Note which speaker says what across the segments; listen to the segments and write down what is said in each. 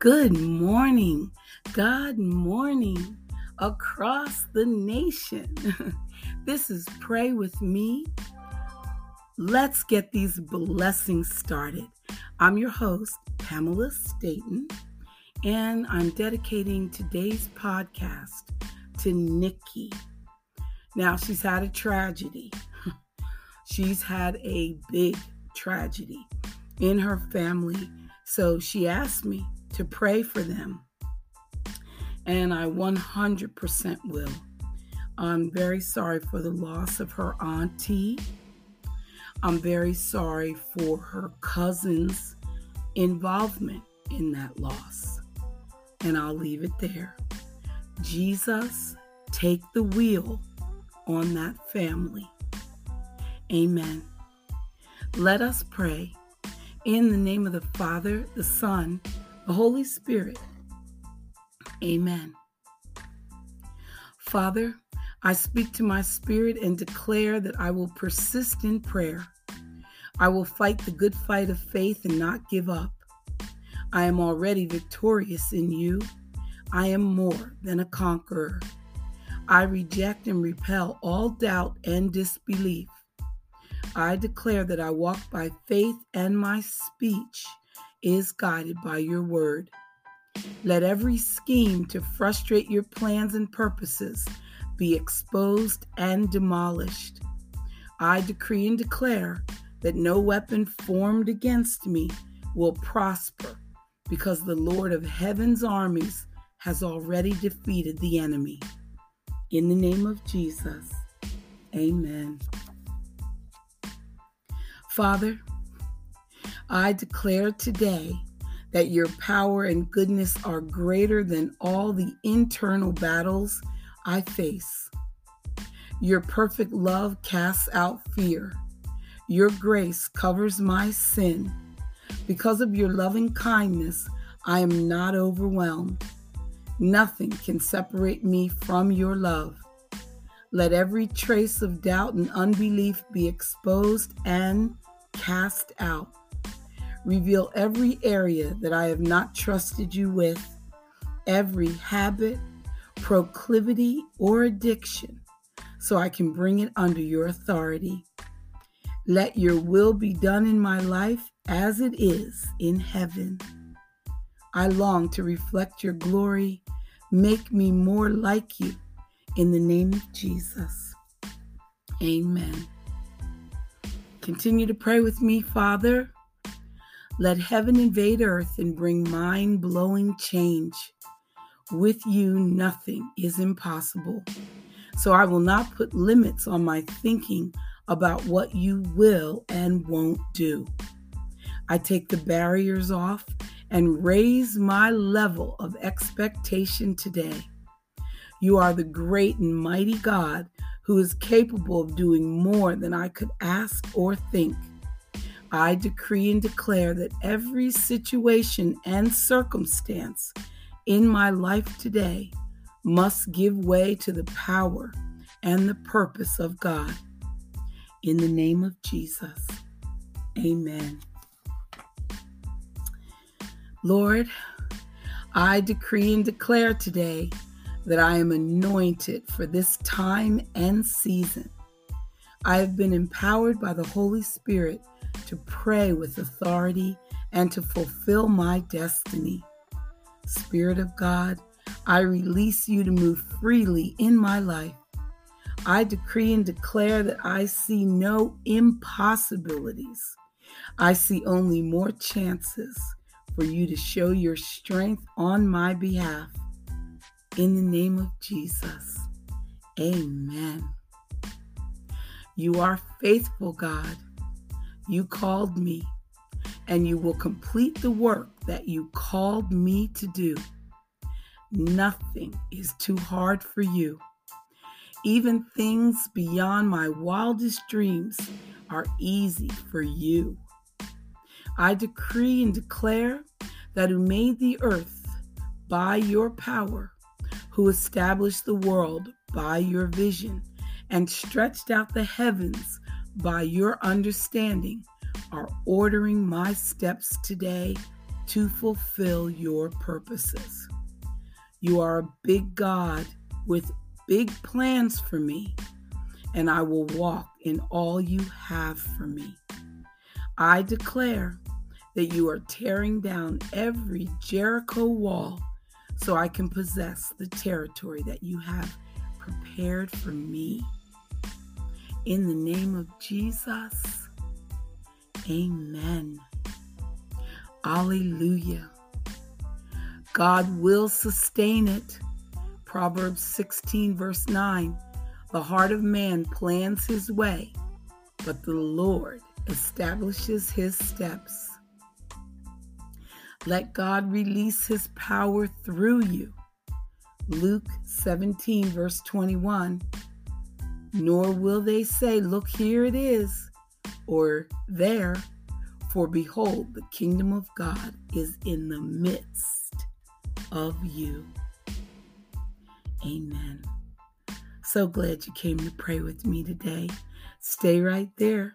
Speaker 1: Good morning. God morning across the nation. this is Pray With Me. Let's get these blessings started. I'm your host, Pamela Staten, and I'm dedicating today's podcast to Nikki. Now, she's had a tragedy. she's had a big tragedy in her family. So she asked me to pray for them. And I 100% will. I'm very sorry for the loss of her auntie. I'm very sorry for her cousin's involvement in that loss. And I'll leave it there. Jesus, take the wheel on that family. Amen. Let us pray in the name of the Father, the Son, the Holy Spirit. Amen. Father, I speak to my spirit and declare that I will persist in prayer. I will fight the good fight of faith and not give up. I am already victorious in you. I am more than a conqueror. I reject and repel all doubt and disbelief. I declare that I walk by faith and my speech is guided by your word. Let every scheme to frustrate your plans and purposes be exposed and demolished. I decree and declare that no weapon formed against me will prosper because the Lord of heaven's armies has already defeated the enemy. In the name of Jesus, amen. Father, I declare today that your power and goodness are greater than all the internal battles I face. Your perfect love casts out fear. Your grace covers my sin. Because of your loving kindness, I am not overwhelmed. Nothing can separate me from your love. Let every trace of doubt and unbelief be exposed and cast out. Reveal every area that I have not trusted you with, every habit, proclivity, or addiction, so I can bring it under your authority. Let your will be done in my life as it is in heaven. I long to reflect your glory. Make me more like you. In the name of Jesus. Amen. Continue to pray with me, Father. Let heaven invade earth and bring mind blowing change. With you, nothing is impossible. So I will not put limits on my thinking about what you will and won't do. I take the barriers off and raise my level of expectation today. You are the great and mighty God who is capable of doing more than I could ask or think. I decree and declare that every situation and circumstance in my life today must give way to the power and the purpose of God. In the name of Jesus, amen. Lord, I decree and declare today that I am anointed for this time and season. I have been empowered by the Holy Spirit to pray with authority and to fulfill my destiny. Spirit of God, I release you to move freely in my life. I decree and declare that I see no impossibilities. I see only more chances for you to show your strength on my behalf. In the name of Jesus, amen. You are faithful, God. You called me, and you will complete the work that you called me to do. Nothing is too hard for you. Even things beyond my wildest dreams are easy for you. I decree and declare that who made the earth by your power, who established the world by your vision, and stretched out the heavens by your understanding are ordering my steps today to fulfill your purposes. You are a big God with big plans for me, and I will walk in all you have for me. I declare that you are tearing down every Jericho wall so I can possess the territory that you have prepared for me. In the name of Jesus, amen. Alleluia. God will sustain it. Proverbs 16, verse 9. The heart of man plans his way, but the Lord establishes his steps. Let God release his power through you. Luke 17, verse 21. Nor will they say, Look, here it is, or there, for behold, the kingdom of God is in the midst of you. Amen. So glad you came to pray with me today. Stay right there.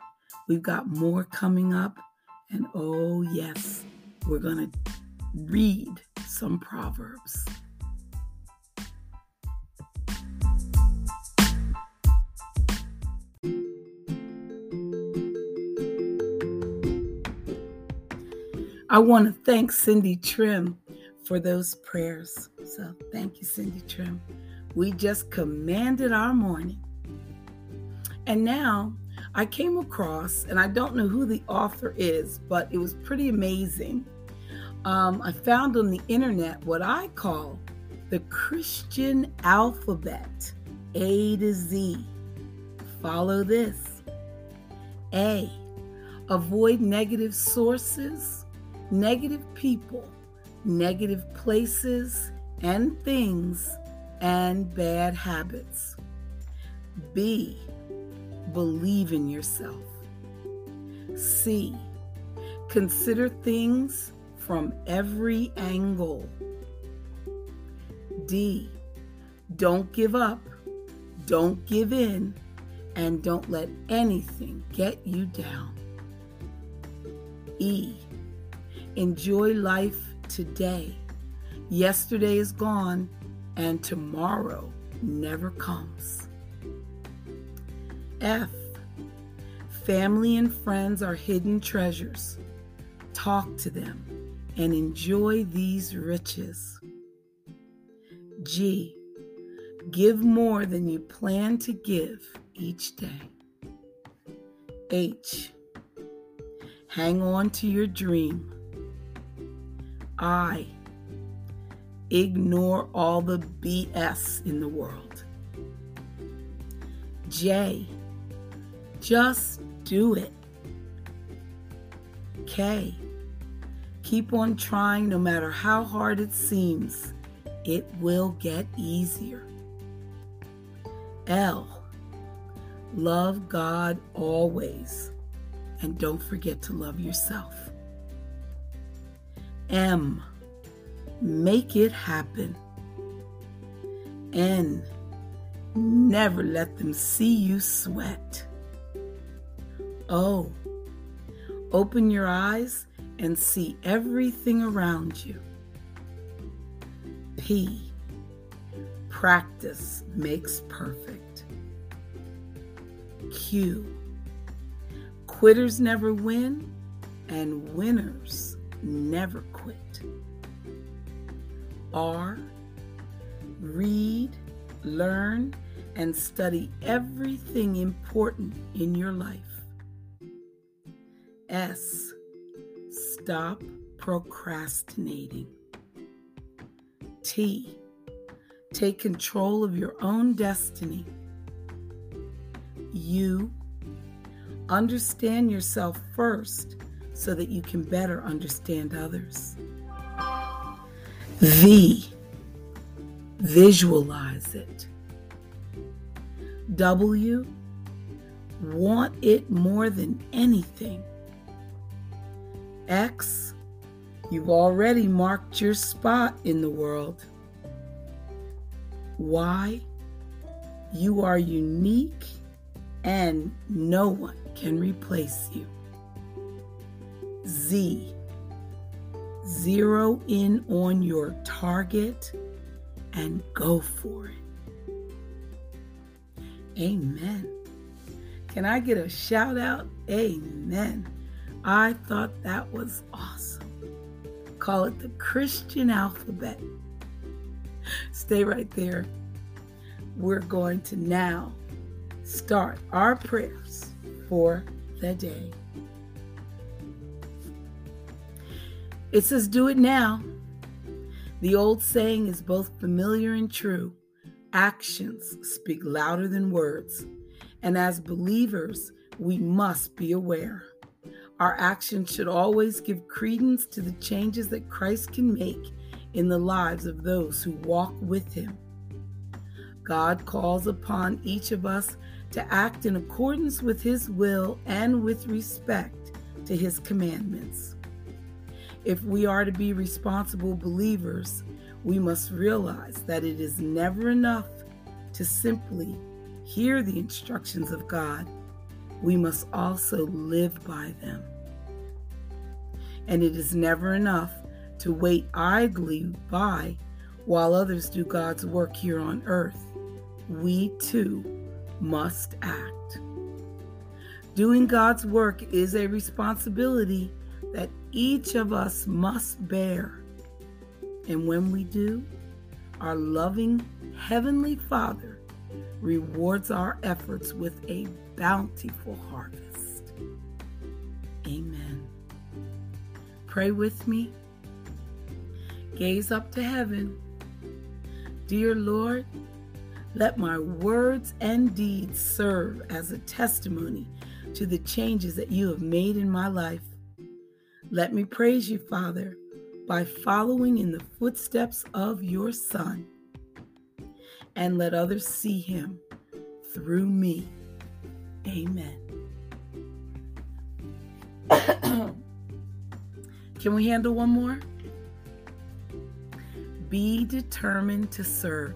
Speaker 1: We've got more coming up. And oh, yes, we're going to read some Proverbs. I want to thank Cindy Trimm for those prayers. So thank you, Cindy Trimm. We just commanded our morning. And now I came across, and I don't know who the author is, but it was pretty amazing. Um, I found on the internet what I call the Christian alphabet A to Z. Follow this A. Avoid negative sources, negative people, negative places and things, and bad habits. B believe in yourself. C. Consider things from every angle. D. Don't give up, don't give in, and don't let anything get you down. E. Enjoy life today. Yesterday is gone, and tomorrow never comes. F. Family and friends are hidden treasures. Talk to them and enjoy these riches. G. Give more than you plan to give each day. H. Hang on to your dream. I. Ignore all the BS in the world. J. Just do it. K. Keep on trying no matter how hard it seems. It will get easier. L. Love God always. And don't forget to love yourself. M. Make it happen. N. Never let them see you sweat. Oh, open your eyes and see everything around you. P. Practice makes perfect. Q. Quitters never win, and winners never quit. R. Read, learn, and study everything important in your life. S. Stop procrastinating. T. Take control of your own destiny. U. Understand yourself first so that you can better understand others. V. Visualize it. W. Want it more than anything. X, you've already marked your spot in the world. Y, you are unique and no one can replace you. Z, Zero in on your target and go for it. Amen. Can I get a shout out? Amen. I thought that was awesome. Call it the Christian alphabet. Stay right there. We're going to now start our prayers for the day. It says, Do it now. The old saying is both familiar and true. Actions speak louder than words. And as believers, we must be aware. Our actions should always give credence to the changes that Christ can make in the lives of those who walk with Him. God calls upon each of us to act in accordance with His will and with respect to His commandments. If we are to be responsible believers, we must realize that it is never enough to simply hear the instructions of God. We must also live by them. And it is never enough to wait idly by while others do God's work here on earth. We too must act. Doing God's work is a responsibility that each of us must bear. And when we do, our loving Heavenly Father rewards our efforts with a bountiful harvest. Amen. Pray with me. Gaze up to heaven. Dear Lord, let my words and deeds serve as a testimony to the changes that you have made in my life. Let me praise you, Father, by following in the footsteps of your Son, and let others see him through me. Amen. Can we handle one more? Be determined to serve.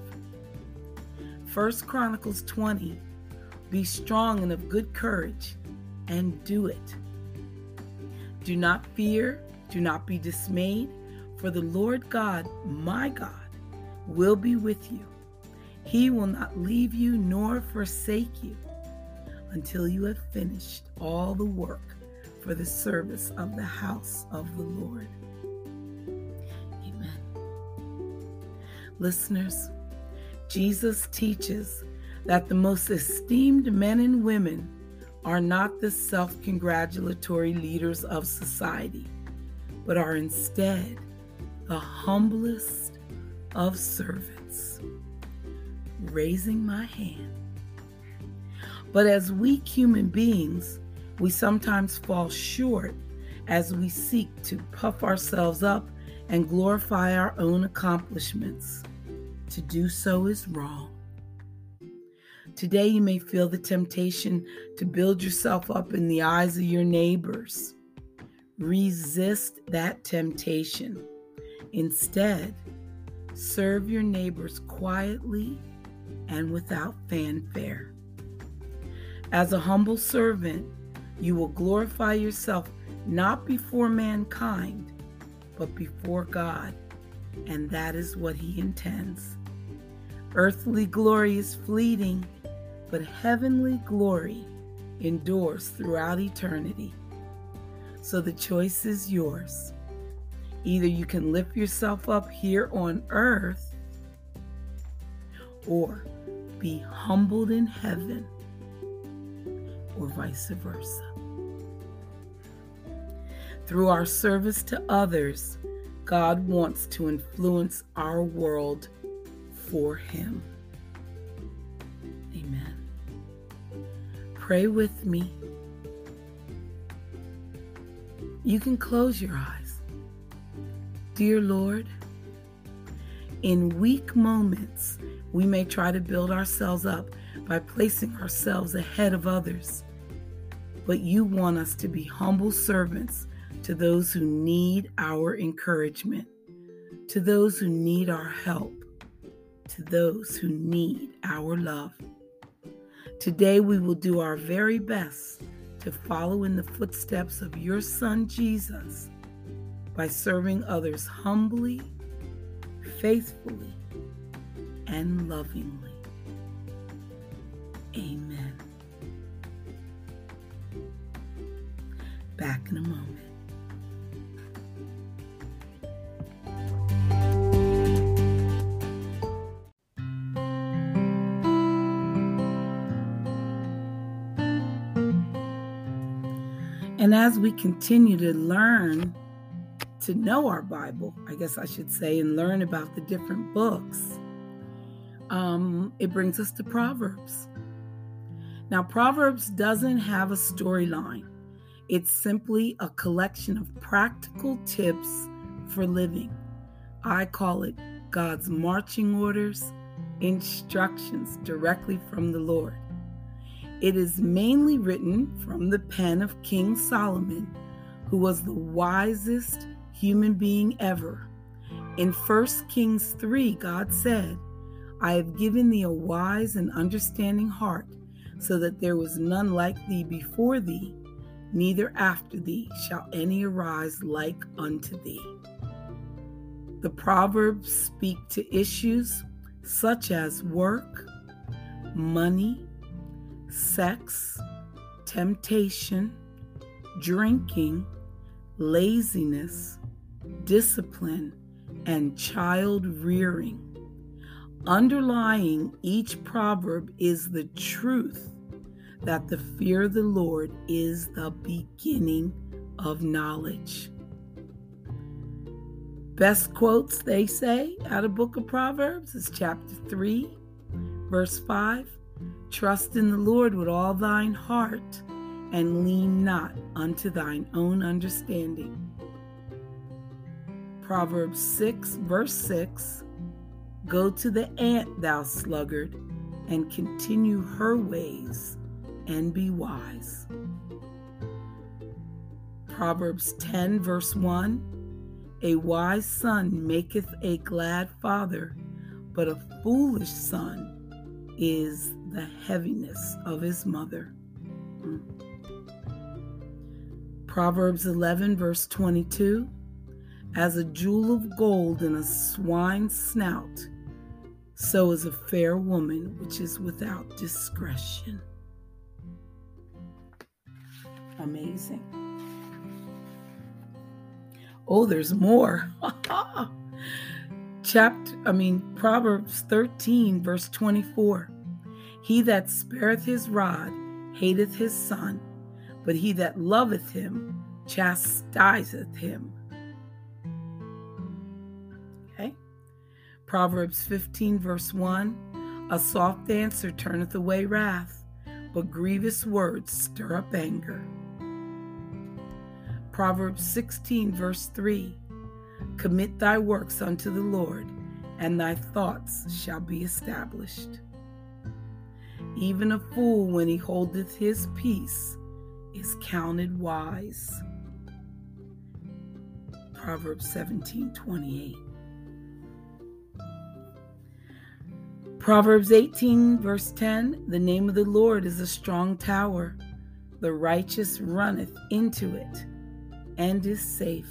Speaker 1: First Chronicles 20 Be strong and of good courage, and do it. Do not fear, do not be dismayed, for the Lord God, my God, will be with you. He will not leave you nor forsake you until you have finished all the work for the service of the house of the Lord. Amen. Listeners, Jesus teaches that the most esteemed men and women are not the self congratulatory leaders of society, but are instead the humblest of servants. Raising my hand. But as weak human beings, we sometimes fall short as we seek to puff ourselves up and glorify our own accomplishments. To do so is wrong. Today, you may feel the temptation to build yourself up in the eyes of your neighbors. Resist that temptation. Instead, serve your neighbors quietly and without fanfare. As a humble servant, you will glorify yourself not before mankind, but before God, and that is what He intends. Earthly glory is fleeting but heavenly glory endures throughout eternity. So the choice is yours. Either you can lift yourself up here on earth or be humbled in heaven, or vice versa. Through our service to others, God wants to influence our world for Him. Pray with me. You can close your eyes. Dear Lord, in weak moments, we may try to build ourselves up by placing ourselves ahead of others. But you want us to be humble servants to those who need our encouragement, to those who need our help, to those who need our love. Today, we will do our very best to follow in the footsteps of your Son, Jesus, by serving others humbly, faithfully, and lovingly. Amen. Back in a moment. And as we continue to learn to know our Bible, I guess I should say, and learn about the different books, um, it brings us to Proverbs. Now, Proverbs doesn't have a storyline, it's simply a collection of practical tips for living. I call it God's marching orders, instructions directly from the Lord. It is mainly written from the pen of King Solomon, who was the wisest human being ever. In 1 Kings 3, God said, I have given thee a wise and understanding heart, so that there was none like thee before thee, neither after thee shall any arise like unto thee. The Proverbs speak to issues such as work, money, sex, temptation, drinking, laziness, discipline, and child rearing. Underlying each proverb is the truth that the fear of the Lord is the beginning of knowledge. Best quotes they say out of book of Proverbs is chapter 3 verse 5 Trust in the Lord with all thine heart, and lean not unto thine own understanding. Proverbs 6, verse 6 Go to the ant, thou sluggard, and continue her ways, and be wise. Proverbs 10, verse 1 A wise son maketh a glad father, but a foolish son is the heaviness of his mother. Mm. Proverbs 11, verse 22 As a jewel of gold in a swine's snout, so is a fair woman which is without discretion. Amazing. Oh, there's more. Chapter, I mean, Proverbs 13, verse 24. He that spareth his rod hateth his son, but he that loveth him chastiseth him. Okay? Proverbs 15, verse 1 A soft answer turneth away wrath, but grievous words stir up anger. Proverbs 16, verse 3 Commit thy works unto the Lord, and thy thoughts shall be established. Even a fool, when he holdeth his peace, is counted wise. Proverbs 17 28. Proverbs 18, verse 10 The name of the Lord is a strong tower. The righteous runneth into it and is safe.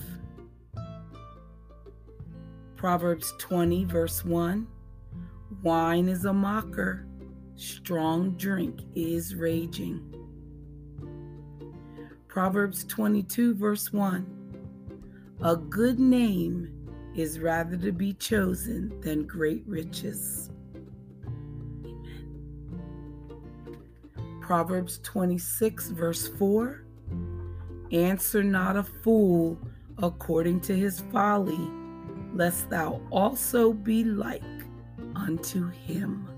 Speaker 1: Proverbs 20, verse 1 Wine is a mocker, strong drink is raging. Proverbs 22, verse 1 A good name is rather to be chosen than great riches. Proverbs 26, verse 4 Answer not a fool according to his folly, lest thou also be like unto him.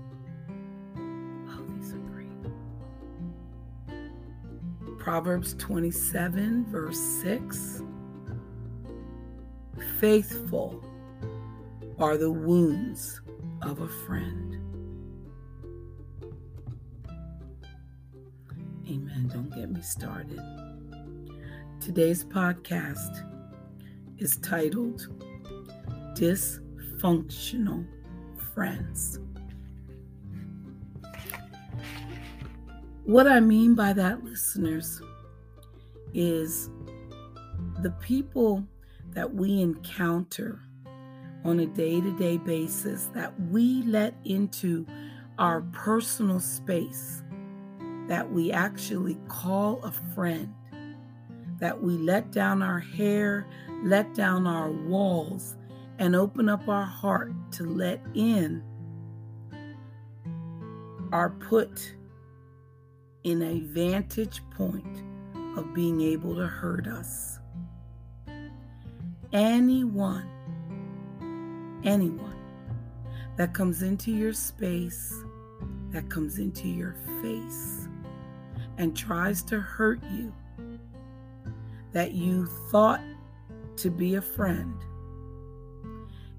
Speaker 1: Proverbs 27, verse 6 Faithful are the wounds of a friend. Amen. Don't get me started. Today's podcast is titled Dysfunctional Friends. What I mean by that, listeners, is the people that we encounter on a day to day basis that we let into our personal space, that we actually call a friend, that we let down our hair, let down our walls, and open up our heart to let in are put in a vantage point of being able to hurt us. Anyone, anyone that comes into your space, that comes into your face, and tries to hurt you, that you thought to be a friend,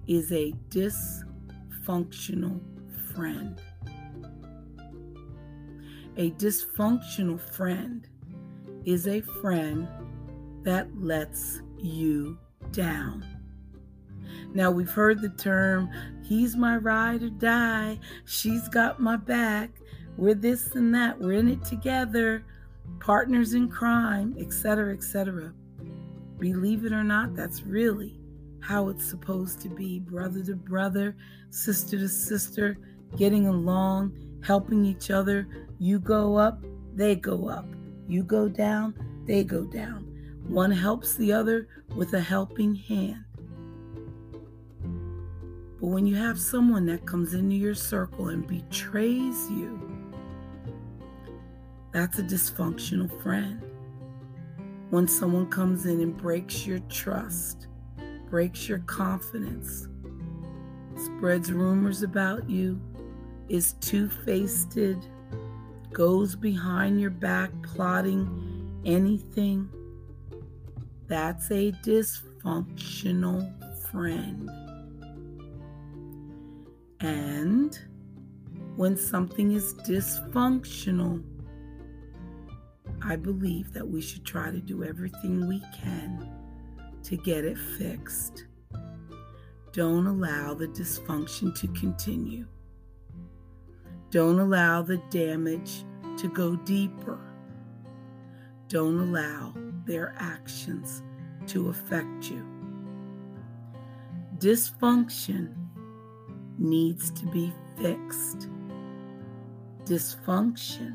Speaker 1: is a dysfunctional friend. A dysfunctional friend is a friend that lets you down. Now, we've heard the term, he's my ride or die, she's got my back, we're this and that, we're in it together, partners in crime, etc., etc. Believe it or not, that's really how it's supposed to be brother to brother, sister to sister, getting along, helping each other, you go up, they go up. You go down, they go down. One helps the other with a helping hand. But when you have someone that comes into your circle and betrays you, that's a dysfunctional friend. When someone comes in and breaks your trust, breaks your confidence, spreads rumors about you, is two faced, goes behind your back plotting anything, that's a dysfunctional friend. And when something is dysfunctional, I believe that we should try to do everything we can to get it fixed. Don't allow the dysfunction to continue. Don't allow the damage to go deeper. Don't allow their actions to affect you. Dysfunction needs to be fixed. Dysfunction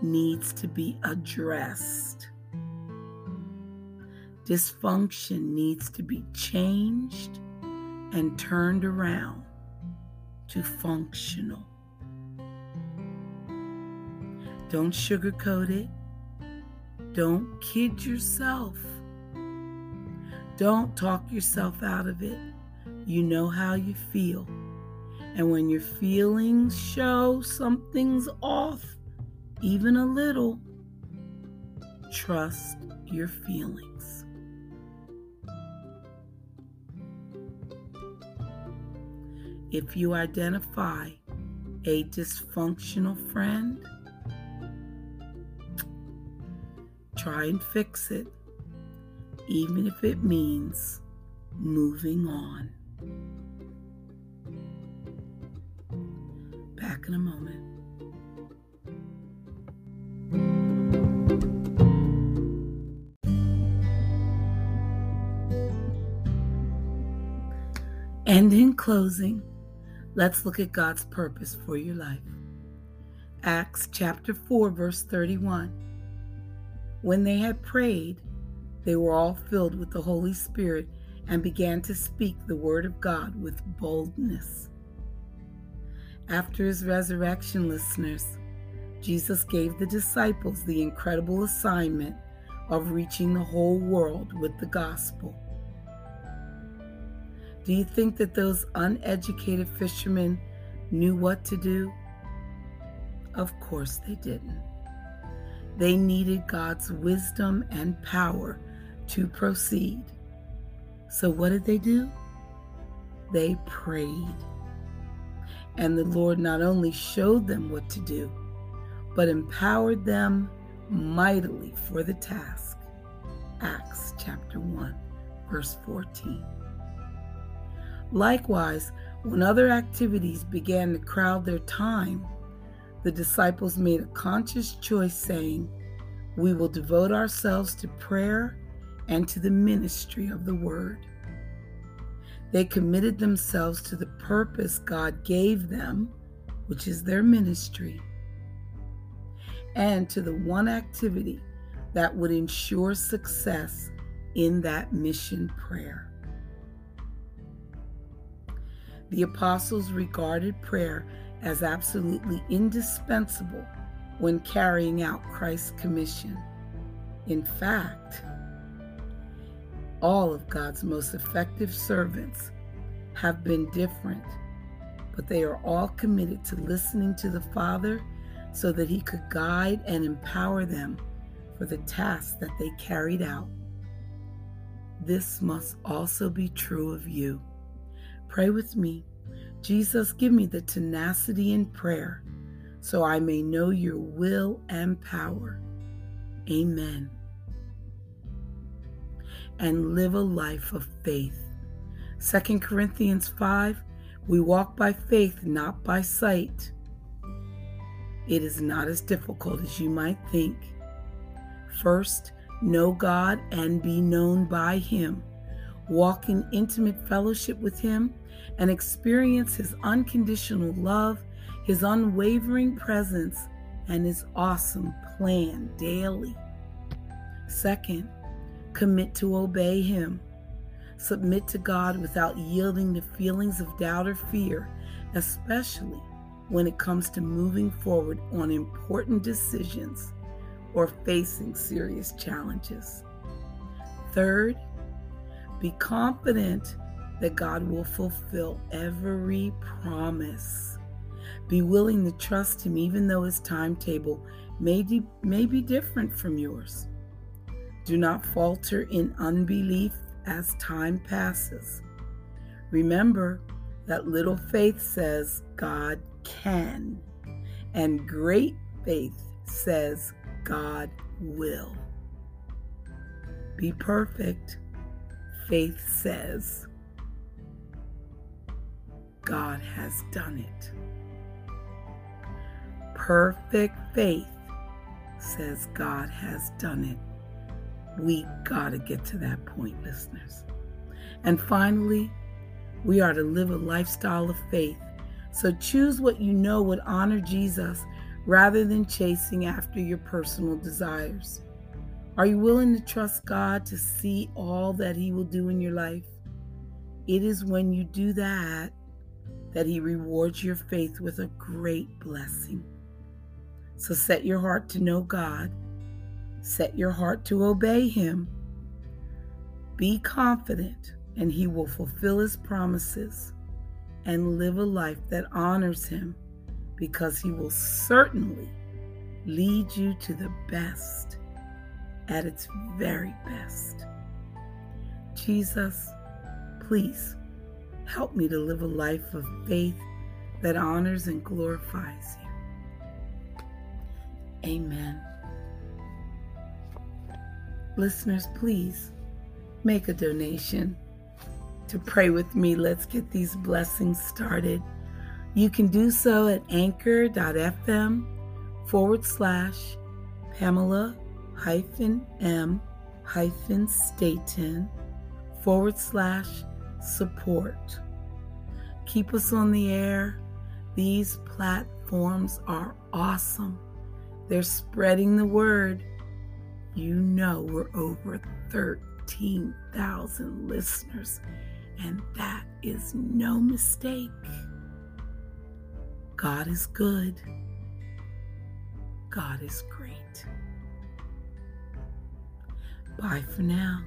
Speaker 1: needs to be addressed. Dysfunction needs to be changed and turned around to functional. Don't sugarcoat it. Don't kid yourself. Don't talk yourself out of it. You know how you feel. And when your feelings show something's off, even a little, trust your feelings. If you identify a dysfunctional friend, Try and fix it, even if it means moving on. Back in a moment. And in closing, let's look at God's purpose for your life. Acts chapter 4, verse 31. When they had prayed, they were all filled with the Holy Spirit and began to speak the word of God with boldness. After his resurrection, listeners, Jesus gave the disciples the incredible assignment of reaching the whole world with the gospel. Do you think that those uneducated fishermen knew what to do? Of course they didn't. They needed God's wisdom and power to proceed. So, what did they do? They prayed. And the Lord not only showed them what to do, but empowered them mightily for the task. Acts chapter 1, verse 14. Likewise, when other activities began to crowd their time, the disciples made a conscious choice saying, We will devote ourselves to prayer and to the ministry of the word. They committed themselves to the purpose God gave them, which is their ministry, and to the one activity that would ensure success in that mission prayer. The apostles regarded prayer as absolutely indispensable when carrying out Christ's commission. In fact, all of God's most effective servants have been different, but they are all committed to listening to the Father so that He could guide and empower them for the tasks that they carried out. This must also be true of you. Pray with me. Jesus, give me the tenacity in prayer so I may know your will and power. Amen and live a life of faith. 2 Corinthians 5 We walk by faith, not by sight. It is not as difficult as you might think. First, know God and be known by Him. Walk in intimate fellowship with Him and experience His unconditional love, His unwavering presence, and His awesome plan daily. Second, Commit to obey Him. Submit to God without yielding to feelings of doubt or fear, especially when it comes to moving forward on important decisions or facing serious challenges. Third, be confident that God will fulfill every promise. Be willing to trust Him even though His timetable may, de- may be different from yours. Do not falter in unbelief as time passes. Remember that little faith says God can, and great faith says God will. Be perfect, faith says God has done it. Perfect faith says God has done it. We got to get to that point, listeners. And finally, we are to live a lifestyle of faith. So choose what you know would honor Jesus rather than chasing after your personal desires. Are you willing to trust God to see all that He will do in your life? It is when you do that that He rewards your faith with a great blessing. So set your heart to know God Set your heart to obey him. Be confident, and he will fulfill his promises and live a life that honors him because he will certainly lead you to the best at its very best. Jesus, please help me to live a life of faith that honors and glorifies you. Amen. Listeners, please make a donation to pray with me. Let's get these blessings started. You can do so at anchor.fm forward slash Pamela hyphen M hyphen Staten forward slash support. Keep us on the air. These platforms are awesome. They're spreading the word you know we're over 13,000 listeners, and that is no mistake. God is good. God is great. Bye for now.